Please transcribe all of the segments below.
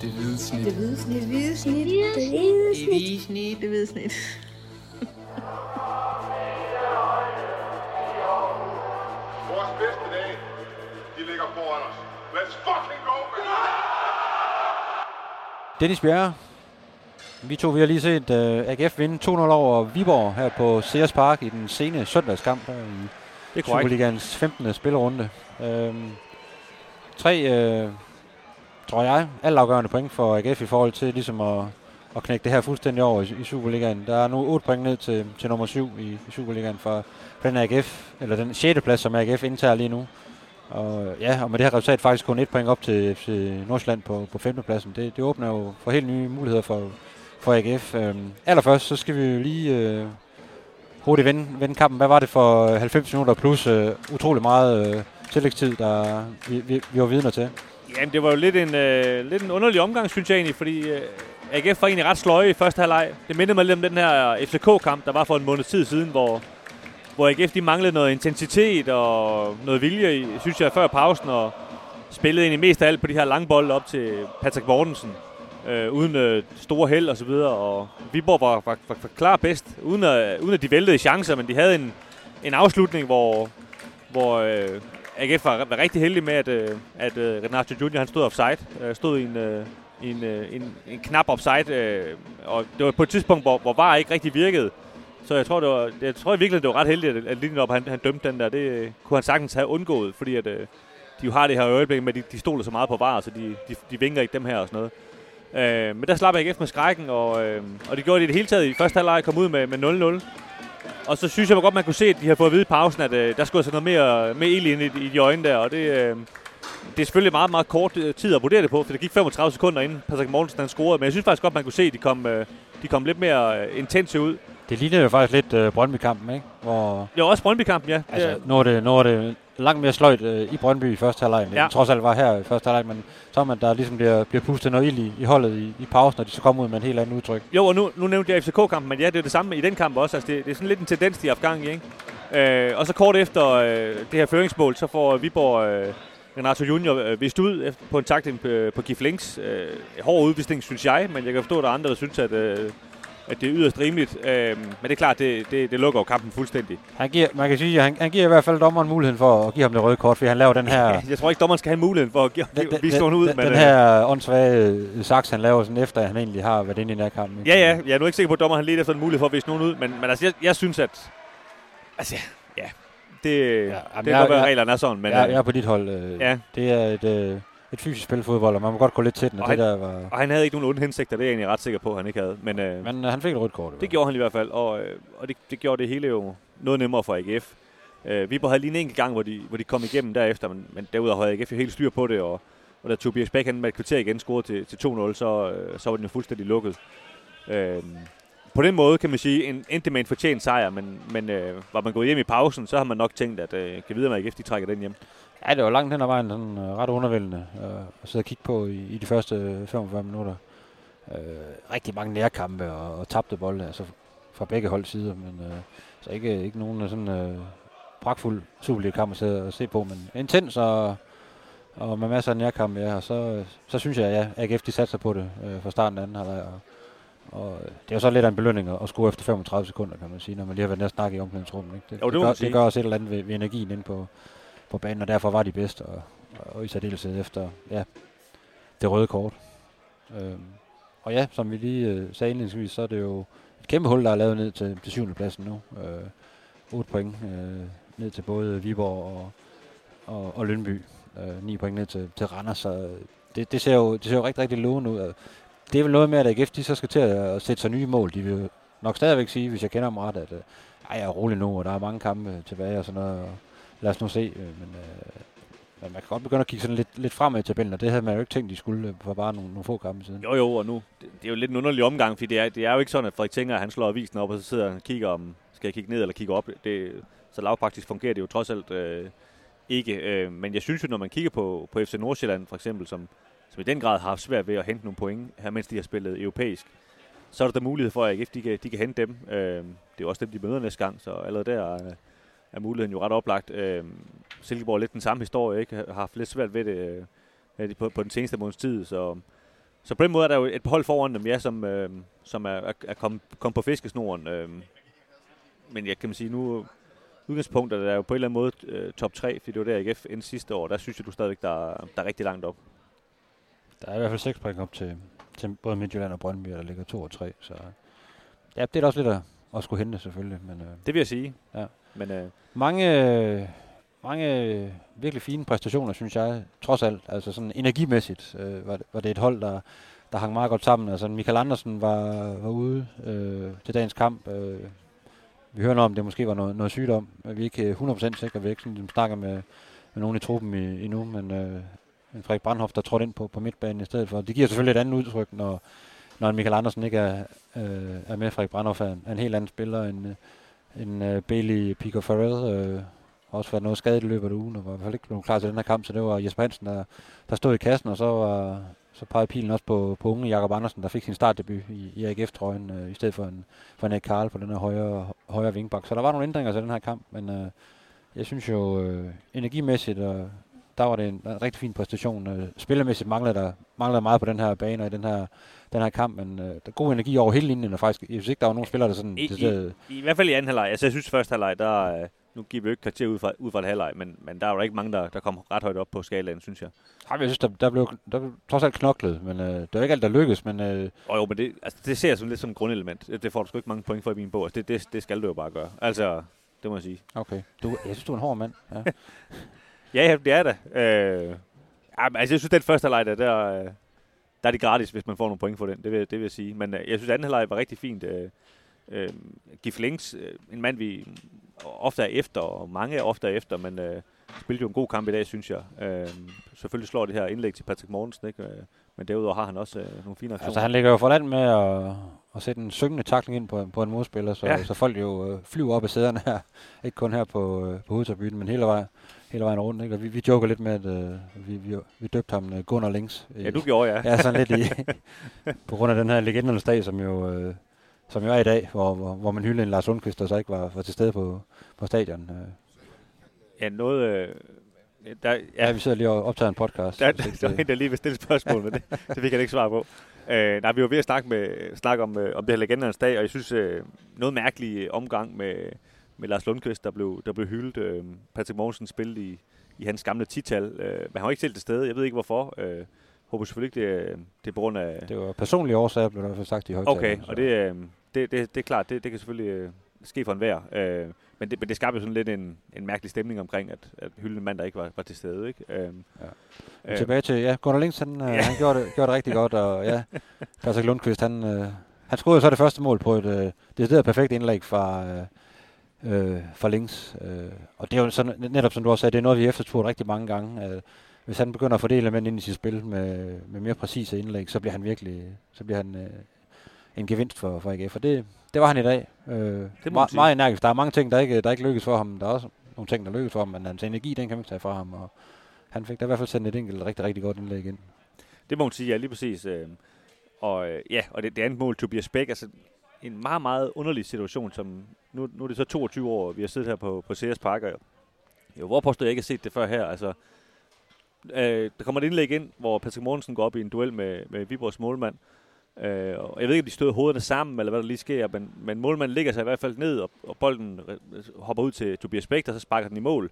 Det hvide snit. Det hvide snit. Det hvide snit. Det hvide Det hvide snit. Det hvide snit. Vores bedste dage, de ligger foran os. Let's fucking go, man! Dennis Bjerre. Vi to vi har lige set uh, AGF vinde 2-0 over Viborg her på Sears Park i den sene søndagskamp her i Det er. Superligans 15. spillerunde. Øhm, tre, øh, tror jeg, altafgørende point for AGF i forhold til ligesom at, at knække det her fuldstændig over i, i Superligaen. Der er nu 8 point ned til, til nummer 7 i, i Superligaen for, for den AGF, eller den 6. plads, som AGF indtager lige nu. Og ja, og med det her resultat faktisk kun et point op til FC Nordsjælland på, på 5. pladsen. Det, det åbner jo for helt nye muligheder for, for AGF. Øhm, allerførst, så skal vi jo lige øh, hurtigt vende, vende kampen. Hvad var det for 90 minutter plus øh, utrolig meget øh, tillægstid, der vi, vi, vi var vidner til? Jamen, det var jo lidt en, øh, lidt en underlig omgang, synes jeg egentlig, fordi øh, AGF var egentlig ret sløje i første halvleg. Det mindede mig lidt om den her øh, FCK-kamp, der var for en måned tid siden, hvor, hvor AGF de manglede noget intensitet og noget vilje, i, synes jeg, før pausen, og spillede egentlig mest af alt på de her lange bolde op til Patrick Mortensen, øh, uden øh, store held og så videre, og Viborg var, var, var, var klar bedst, uden at, uden at de væltede chancer, men de havde en, en afslutning, hvor, hvor øh, AGF var, var rigtig heldig med, at, øh, at øh, Renato Junior han stod offside. Øh, stod i en, øh, en, øh, en, en knap offside, øh, og det var på et tidspunkt, hvor, hvor VAR ikke rigtig virkede. Så jeg tror, det var, jeg tror i virkeligheden, det var ret heldigt, at, at op, han, han dømte den der. Det øh, kunne han sagtens have undgået, fordi at, øh, de jo har det her øjeblik med, at de, de stoler så meget på VAR, så de, de, de vinker ikke dem her og sådan noget. Øh, men der slap AGF med skrækken, og, øh, og det gjorde de i det hele taget i første halvleg kom ud med, med 0-0. Og så synes jeg godt, man kunne se, at de har fået at vide i pausen, at øh, der skulle altså noget mere, mere ild ind i, i de øjne der. Og det, øh, det er selvfølgelig meget, meget kort øh, tid at vurdere det på, for det gik 35 sekunder inden Patrick Mortensen han scorede. Men jeg synes faktisk godt, man kunne se, at de kom, øh, de kom lidt mere øh, intense ud. Det ligner jo faktisk lidt øh, Brøndby-kampen, ikke? Hvor, Det var også Brøndby-kampen, ja. altså, Det- nu, er det, nu er det langt mere sløjt øh, i Brøndby i første halvleg, Ja. trods alt var her i første halvleg, men så man, der ligesom bliver, bliver pustet noget ild i, i holdet i, i pausen, og de så kommer ud med en helt anden udtryk. Jo, og nu, nu nævnte jeg FCK-kampen, men ja, det er det samme i den kamp også. Altså, det, det er sådan lidt en tendens, de har haft gang i, ikke? Øh, og så kort efter øh, det her føringsmål, så får Viborg øh, Renato Junior øh, vist ud efter, på en takling på, på Gif Links. Øh, hård udvisning, synes jeg, men jeg kan forstå, at der er andre, der synes, at, øh, at det er yderst rimeligt. Øh, men det er klart, det, det, det lukker jo kampen fuldstændig. Han giver, man kan sige, at han, han giver i hvert fald dommeren muligheden for at give ham det røde kort, fordi han laver den her... Jeg tror ikke, dommeren skal have muligheden for at give, den, den, vise nogen ud. den, men, den øh, her åndssvage øh, saks, han laver sådan efter, at han egentlig har været inde i den her kamp. ikke? Ja, ja. Jeg er nu ikke sikker på, at dommeren har let efter en mulighed for at vise nogen ud. Men, men altså, jeg, jeg synes, at... Altså, ja. Det, ja, det jeg- kan godt være, at reglerne er sådan. Men, jeg, øh, jeg er på dit hold. Øh, Ja. Det er et, øh, et fysisk spil fodbold, og man må godt gå lidt til den, og, Og det han- der var... Og han havde ikke nogen onde hensigter, det er jeg egentlig ret sikker på, at han ikke havde. Men, øh, Men øh, han fik et rødt kort. det gjorde han i hvert fald, og, øh, og det, det gjorde det hele jo noget nemmere for AGF. Øh, Viborg havde lige en enkelt gang, hvor de, hvor de kom igennem derefter, men, men derudover havde AGF jo helt styr på det, og, og da Tobias Bæk han med et kvarter igen scorede til, til 2-0, så, øh, så var den jo fuldstændig lukket. Øh, på den måde kan man sige, en, endte med en fortjent sejr, men, men øh, var man gået hjem i pausen, så har man nok tænkt, at øh, kan vide, om AGF de trækker den hjem. Ja, det var langt hen ad vejen sådan, øh, ret undervældende øh, at sidde og kigge på i, i de første øh, 45 minutter. Øh, rigtig mange nærkampe og, og tabte bolde, altså fra begge hold sider, men øh, så ikke, ikke nogen øh, sådan øh, pragtfuld Superliga-kamp at sidde og se på, men intens og, og med masser af nærkampe, ja, og så, øh, så synes jeg, ja, AGF de satser på det øh, fra starten af anden halvleg, og, og øh, det er jo så lidt af en belønning at, at score efter 35 sekunder, kan man sige, når man lige har været nede og snakke i omklædningsrummet. Ikke? Det, Jo, det det, gør, det gør også et eller andet ved, ved energien inde på, på banen, og derfor var de bedst, og, og i særdeleshed efter ja, det røde kort. Øhm, og ja, som vi lige øh, sagde indledningsvis, så er det jo et kæmpe hul, der er lavet ned til, til syvende pladsen nu. Øh, 8 point øh, ned til både Viborg og, og, og Lønby. Øh, 9 point ned til, til Randers, så det, det, ser jo, det ser jo rigtig, rigtig lovende ud. Det er vel noget med, at AGF de så skal til at sætte sig nye mål. De vil nok stadigvæk sige, hvis jeg kender dem ret, at øh, ej, jeg er rolig nu, og der er mange kampe tilbage og sådan noget. Og lad os nu se. Øh, men, øh, men man kan godt begynde at kigge sådan lidt, lidt fremad i tabellen, og det havde man jo ikke tænkt, de skulle øh, for bare nogle, nogle få kampe siden. Jo, jo, og nu, det, det er jo lidt en underlig omgang, fordi det er, det er jo ikke sådan, at Frederik Tinger, han slår avisen op, og så sidder han og kigger om, skal jeg kigge ned eller kigge op. Det, så lavpraktisk fungerer det jo trods alt øh, ikke. Øh, men jeg synes jo, når man kigger på, på FC Nordsjælland for eksempel, som, som i den grad har haft svært ved at hente nogle point, her mens de har spillet europæisk, så er der da mulighed for, at AGF de kan, de kan hente dem. Øh, det er jo også dem, de møder næste gang, så allerede der Øh, er muligheden jo ret oplagt. Øh, Silkeborg er lidt den samme historie, ikke? har haft lidt svært ved det øh, på, på den seneste måneds tid, så, så på den måde er der jo et hold foran dem, ja, som, øh, som er, er, er kommet kom på fiskesnoren. Øh, men jeg kan man sige, nu udgangspunktet er jo på en eller anden måde øh, top 3, fordi det var der AGF endte sidste år. Der synes jeg, du stadigvæk, der, der er rigtig langt op. Der er i hvert fald seks point op til, til både Midtjylland og Brøndby, der ligger 2 og 3. Så ja, det er da også lidt at, at skulle hente selvfølgelig. Men, øh, Det vil jeg sige. Ja. Men øh, mange, mange virkelig fine præstationer, synes jeg, trods alt. Altså sådan energimæssigt øh, var, det, var det et hold, der, der hang meget godt sammen. Altså Michael Andersen var, var ude øh, til dagens kamp. Øh, vi hører noget om, det måske var noget, noget sygdom. Vi er ikke 100% sikre, vi ikke sådan, snakker med, med nogen i truppen i, endnu, men øh, en Frederik Brandhoff, der trådte ind på, på midtbanen i stedet for. Det giver selvfølgelig et andet udtryk, når, når en Michael Andersen ikke er, øh, er med. Frederik Brandhoff er en, er en helt anden spiller end, øh, end øh, Bailey Pico Farrell. Øh, også været noget skadet i løbet af ugen, og var i hvert fald ikke blevet klar til den her kamp, så det var Jesper Hansen, der, der stod i kassen, og så var, så pegede pilen også på, på unge Jakob Andersen, der fik sin startdebut i, i AGF-trøjen, øh, i stedet for en, for en Erik Karl på den her højre, højre vingbak. Så der var nogle ændringer til den her kamp, men øh, jeg synes jo øh, energimæssigt, og der var det en, en rigtig fin præstation. Øh, spillermæssigt manglede der, manglede meget på den her bane og i den her, den her kamp, men øh, der er god energi over hele linjen, og faktisk, jeg synes ikke, der var nogen spillere, der sådan... I, i, i, I hvert fald i anden halvleg. Altså, jeg synes, første halvleg, der... øh, Nu giver vi jo ikke kvarter ud fra, ud fra et halvleg, men, men der er jo ikke mange, der, der kom ret højt op på skalaen, synes jeg. Ej, men jeg synes, der, der, blev, der blev trods alt knoklet, men øh, det var ikke alt, der lykkedes, men øh, Og jo, men det, altså, det ser jeg sådan lidt som et grundelement. Det, får du sgu ikke mange point for i min bog. Altså, det, det, det skal du jo bare gøre. Altså, det må jeg sige. okay. Du, jeg synes, du er en hård mand. Ja. Ja, ja, det er det. Øh, altså, jeg synes, den første halvleg, der, der, øh, der er det gratis, hvis man får nogle point for den. Det vil, det vil jeg sige. Men øh, jeg synes, anden halvleg var rigtig fint. Øh, øh, Gif Links, øh, en mand, vi ofte er efter, og mange er ofte er efter, men øh, spillede jo en god kamp i dag, synes jeg. Øh, selvfølgelig slår det her indlæg til Patrick Mortensen, ikke? Øh, men derudover har han også øh, nogle fine aktioner. Altså, han ligger jo for land med at, at sætte en syngende takling ind på, på en modspiller, så, Ja. ja. så folk jo øh, flyver op af sæderne her. Ikke kun her på, øh, på hovedtribunen, men hele vejen, hele vejen rundt. Ikke? Og vi, vi joker lidt med, at øh, vi, vi, vi døbte ham øh, Gunnar Links. Ja, du gjorde, ja. Ja, sådan lidt i, på grund af den her legendernes dag, som jo, øh, som jo er i dag, hvor, hvor, hvor man hyldede en Lars Lundqvist, der så ikke var, var til stede på, på stadion. Øh. Ja, noget... Øh, der, Ja, ja, vi sidder lige og optager en podcast. Der, ikke der var det- en, der lige vil stille spørgsmål, men det, det fik jeg ikke svar på. Øh, nej, vi var ved at snakke, med, snakke om, øh, om det her legendernes dag, og jeg synes, øh, noget mærkelig omgang med, med Lars Lundqvist, der blev, der blev hyldet. Øh, Patrick Mogensen spillede i, i hans gamle tital, øh, men han var ikke selv til stede. Jeg ved ikke hvorfor. Øh, håber selvfølgelig ikke, det, er- det er på grund af... Det var personlige årsager, blev der sagt i højtaleren. Okay, så- og det, øh, det, det, det er klart, det, det kan selvfølgelig øh, ske for enhver. Øh, men, det, men det skabte jo sådan lidt en, en mærkelig stemning omkring, at, at hylde en mand, der ikke var, var til stede. Ikke? Øh, Men Tilbage til, ja, Gunnar Links, han, øh, han gjorde, det, gjorde det rigtig godt, og ja, Patrick Lundqvist, han, øh, han skruede så det første mål på et øh, decideret perfekt indlæg fra, øh, øh, fra Links. Øh, og det er jo sådan, netop som du også sagde, det er noget, vi efterspurgt rigtig mange gange. Øh, hvis han begynder at fordele element ind i sit spil med, med mere præcise indlæg, så bliver han virkelig så bliver han, øh, en gevinst for, for AGF. Og det, det var han i dag. Øh, meget, sige. meget energisk. Der er mange ting, der ikke, der ikke lykkes for ham. Der er også nogle ting, der lykkes for ham, men hans energi, den kan man ikke tage fra ham. Og han fik da i hvert fald sendt et enkelt rigtig, rigtig godt indlæg ind. Det må man sige, ja, lige præcis. Øh, og øh, ja, og det, det andet mål, Tobias Bæk, altså en meget, meget underlig situation, som nu, nu er det så 22 år, vi har siddet her på, på CS Park, og jo, hvor påstår jeg ikke har set det før her, altså øh, der kommer et indlæg ind, hvor Patrick Mortensen går op i en duel med, med Viborgs målmand, øh, og jeg ved ikke, om de stod hovederne sammen, eller hvad der lige sker, men, men målmanden ligger sig i hvert fald ned, og, og bolden øh, hopper ud til Tobias Bæk, der så sparker den i mål.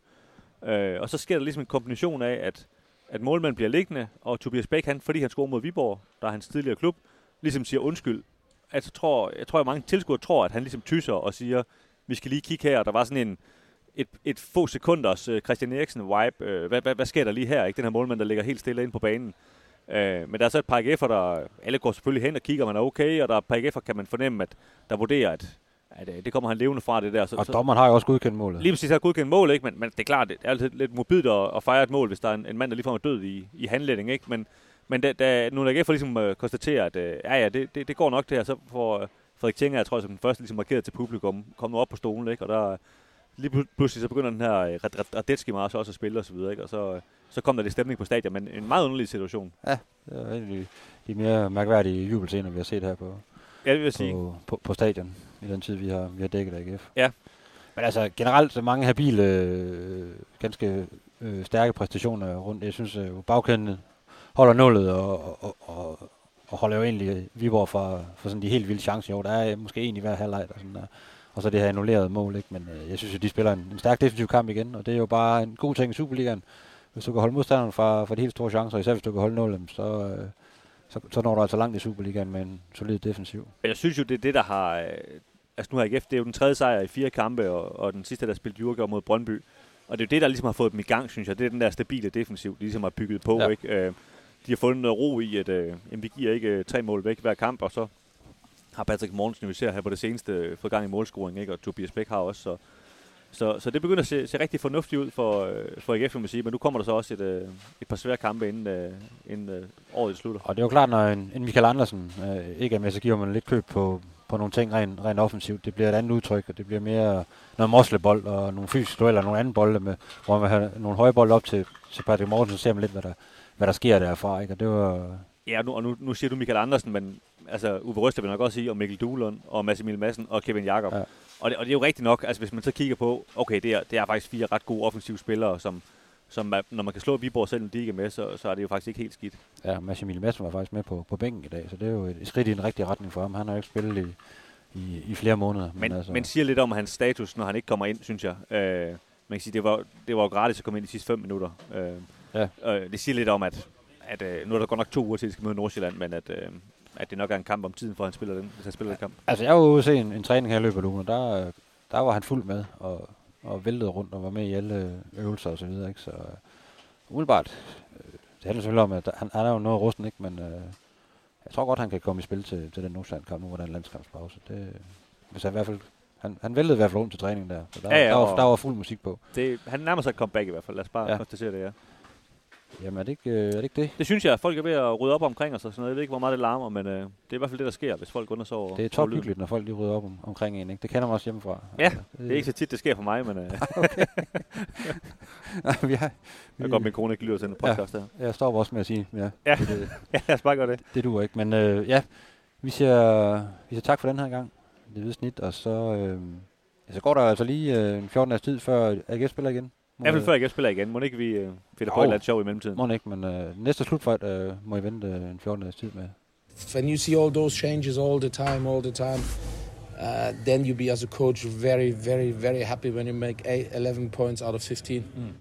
Øh, og så sker der ligesom en kombination af, at at målmanden bliver liggende, og Tobias Bæk, han, fordi han scorer mod Viborg, der er hans tidligere klub, ligesom siger undskyld. Altså, tror, jeg tror, at mange tilskuere tror, at han ligesom tyser og siger, vi skal lige kigge her, og der var sådan en, et, et få sekunders uh, Christian Eriksen-vibe. Uh, hvad, hvad, hvad, sker der lige her? Ikke? Den her målmand, der ligger helt stille ind på banen. Uh, men der er så et par AGF'er, der alle går selvfølgelig hen og kigger, om han er okay, og der er et par AGF'er, kan man fornemme, at der vurderer, at, at uh, det kommer han levende fra det der. Så, Og dommeren har jo også godkendt målet. Lige præcis har godkendt mål, ikke? Men, men det er klart, det er altid lidt mobilt at, at fejre et mål, hvis der er en, en mand, der ligefrem er død i, i handledning, ikke? Men, men da, da nu AGF ligesom uh, konstaterer, at uh, ja, ja, det, det, det, går nok det her, så får uh, Frederik Tjenger, jeg tror, som den første ligesom markeret til publikum, kom nu op på stolen, ikke? Og der lige pl- pludselig så begynder den her uh, Radetski Mars også at spille og så videre, ikke? Og så, uh, så kom der lidt stemning på stadion, men en meget underlig situation. Det er egentlig de mere mærkværdige jubelscener, vi har set her på, Ja, det vil jeg sige. på, på, på stadion, i den tid, vi har, vi har dækket AGF. Ja. Men altså, generelt så mange habile, øh, ganske øh, stærke præstationer rundt. Jeg synes, øh, bagkæden holder nullet, og, og, og, og holder jo egentlig Viborg for, for sådan de helt vilde chancer. Jo, der er måske en i hver halvleg, og, sådan der. og så det her annullerede mål. Ikke? Men øh, jeg synes jo, de spiller en, en stærk defensiv kamp igen, og det er jo bare en god ting i Superligaen. Hvis du kan holde modstanderen fra, fra de helt store chancer, især hvis du kan holde nullen, så, øh, så, så når du altså langt i Superligaen med en solid defensiv. Jeg synes jo, det er det, der har... Øh, altså nu har AGF, det er jo den tredje sejr i fire kampe, og, og den sidste, der spillede Jurgen mod Brøndby. Og det er jo det, der ligesom har fået dem i gang, synes jeg. Det er den der stabile defensiv, de ligesom har bygget på. Ja. Ikke? Øh, de har fundet noget ro i, at øh, jamen, vi giver ikke øh, tre mål væk hver kamp, og så har Patrick Mortensen, vi ser her på det seneste, øh, fået gang i målscoring, ikke? og Tobias Bæk har også. Så, så, så det begynder at se, se rigtig fornuftigt ud for, øh, for AGF, må sige. Men nu kommer der så også et, øh, et par svære kampe, inden, øh, inden øh, året slutter. Og det er jo klart, når en, en Michael Andersen øh, ikke er med, så giver man lidt køb på, på nogle ting rent, rent offensivt. Det bliver et andet udtryk, og det bliver mere noget moslebold og nogle fysiske dueller og nogle andre bolde, med, hvor man har nogle høje bolde op til, til Patrick Mortensen, så ser man lidt, hvad der, hvad der sker derfra. Ikke? Og det var... Ja, nu, og nu, nu siger du Michael Andersen, men altså, Uwe Røster vil nok også sige, og Mikkel Duhlund, og Mads Emil Madsen, og Kevin Jakob. Ja. Og, det, og det er jo rigtigt nok, altså hvis man så kigger på, okay, det er, det er faktisk fire ret gode offensive spillere, som, som når man kan slå Viborg selv, de ikke er med, så, så er det jo faktisk ikke helt skidt. Ja, Mads Emil Madsen var faktisk med på, på bænken i dag, så det er jo et skridt i en rigtig retning for ham. Han har jo ikke spillet i, i, i flere måneder. Men, men, altså. men siger lidt om hans status, når han ikke kommer ind, synes jeg. Øh, man kan sige, det var, det var jo gratis at komme ind de sidste fem minutter. Øh, ja. øh, det siger lidt om, at, at øh, nu er der godt nok to uger til, at de skal møde Nordsjælland, men at, øh, at det nok er en kamp om tiden, for han spiller den, hvis han spiller den kamp. Altså, jeg var ude og se en, en træning her i løbet af ugen, og der, der var han fuld med, og, og væltede rundt og var med i alle øvelser og så videre, ikke? Så uh, umiddelbart, uh, det handler selvfølgelig om, at han, han er jo noget rusten, ikke? Men uh, jeg tror godt, han kan komme i spil til, til den Nordsjælland-kamp nu, hvor der er en landskampspause. Det, hvis han i hvert fald han, han væltede i hvert fald rundt til træningen der. Så der, ja, ja, der, var, der var fuld musik på. Det, han nærmer sig et comeback i hvert fald. Lad os bare ja. konstatere det, ja. Jamen er det, ikke, øh, er det ikke det? Det synes jeg. Folk er ved at rydde op omkring os og sådan noget. Jeg ved ikke, hvor meget det larmer, men øh, det er i hvert fald det, der sker, hvis folk undersover. Det er tophyggeligt, når folk lige rydder op om, omkring en. Ikke? Det kender man også hjemmefra. Ja, altså, det, det, er ikke så tit, det sker for mig, men... Øh. okay. Nej, vi har, vi, jeg går min kone ikke lyder til en podcast ja, her. Jeg står også med at sige, ja. Ja, det, ja os bare gøre det. Det duer ikke, men øh, ja, vi siger, vi siger tak for den her gang. Det hvide snit, og så, øh, ja, så går der altså lige øh, en 14 dages tid, før AGF spiller igen. Må ja, før AGF spiller igen. Må ikke vi uh, finder på et eller andet sjov i mellemtiden? Må ikke, men uh, næste slutfight uh, må I vente uh, en 14 dages tid med. When you see all those changes all the time, all the time, uh, then you be as a coach very, very, very happy when you make eight, 11 points out of 15. Mm.